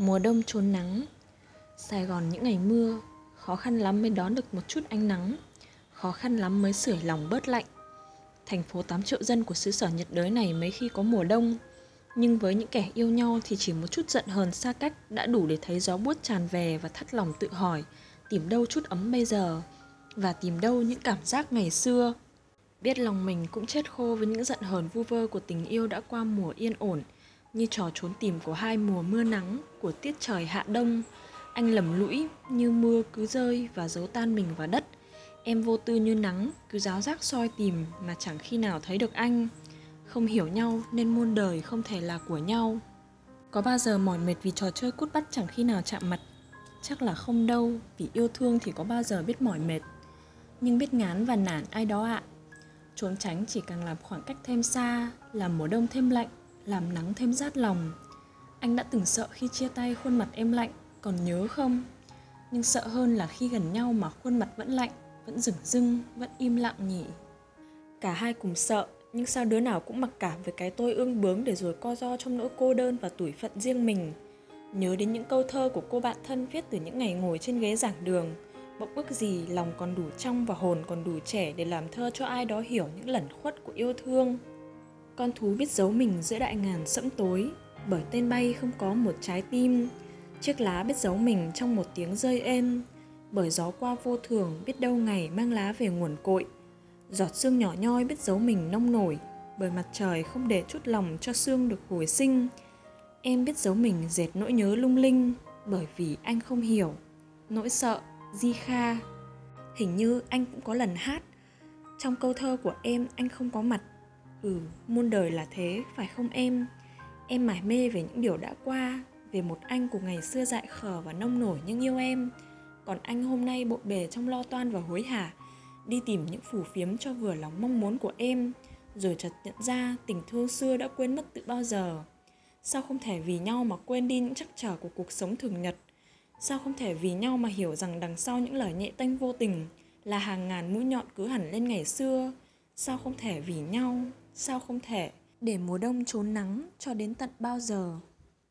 Mùa đông trốn nắng. Sài Gòn những ngày mưa, Khó khăn lắm mới đón được một chút ánh nắng. Khó khăn lắm mới sưởi lòng bớt lạnh. Thành phố 8 triệu dân của xứ sở nhiệt đới này mấy khi có mùa đông. Nhưng với những kẻ yêu nhau thì chỉ một chút giận hờn xa cách Đã đủ để thấy gió buốt tràn về và thắt lòng tự hỏi, Tìm đâu chút ấm bây giờ Và tìm đâu những cảm giác ngày xưa. Biết lòng mình cũng chết khô với những giận hờn vu vơ của tình yêu đã qua mùa yên ổn như trò trốn tìm của hai mùa mưa nắng của tiết trời hạ đông. Anh lầm lũi như mưa cứ rơi và giấu tan mình vào đất. Em vô tư như nắng, cứ giáo giác soi tìm mà chẳng khi nào thấy được anh. Không hiểu nhau nên muôn đời không thể là của nhau. Có bao giờ mỏi mệt vì trò chơi cút bắt chẳng khi nào chạm mặt? Chắc là không đâu, vì yêu thương thì có bao giờ biết mỏi mệt. Nhưng biết ngán và nản ai đó ạ. À. trốn tránh chỉ càng làm khoảng cách thêm xa, làm mùa đông thêm lạnh làm nắng thêm rát lòng. Anh đã từng sợ khi chia tay khuôn mặt em lạnh, còn nhớ không? Nhưng sợ hơn là khi gần nhau mà khuôn mặt vẫn lạnh, vẫn rừng rưng, vẫn im lặng nhỉ. Cả hai cùng sợ, nhưng sao đứa nào cũng mặc cảm với cái tôi ương bướng để rồi co do trong nỗi cô đơn và tủi phận riêng mình. Nhớ đến những câu thơ của cô bạn thân viết từ những ngày ngồi trên ghế giảng đường, bỗng ước gì lòng còn đủ trong và hồn còn đủ trẻ để làm thơ cho ai đó hiểu những lẩn khuất của yêu thương con thú biết giấu mình giữa đại ngàn sẫm tối, bởi tên bay không có một trái tim. Chiếc lá biết giấu mình trong một tiếng rơi êm, bởi gió qua vô thường biết đâu ngày mang lá về nguồn cội. Giọt sương nhỏ nhoi biết giấu mình nông nổi, bởi mặt trời không để chút lòng cho sương được hồi sinh. Em biết giấu mình dệt nỗi nhớ lung linh, bởi vì anh không hiểu. Nỗi sợ, di kha. Hình như anh cũng có lần hát. Trong câu thơ của em, anh không có mặt ừ muôn đời là thế, phải không em? Em mải mê về những điều đã qua, về một anh của ngày xưa dại khờ và nông nổi nhưng yêu em. Còn anh hôm nay bộn bề trong lo toan và hối hả, đi tìm những phủ phiếm cho vừa lòng mong muốn của em, rồi chợt nhận ra tình thương xưa đã quên mất từ bao giờ. Sao không thể vì nhau mà quên đi những trắc trở của cuộc sống thường nhật? Sao không thể vì nhau mà hiểu rằng đằng sau những lời nhẹ tênh vô tình là hàng ngàn mũi nhọn cứ hẳn lên ngày xưa? Sao không thể vì nhau sao không thể? Để mùa đông trốn nắng cho đến tận bao giờ?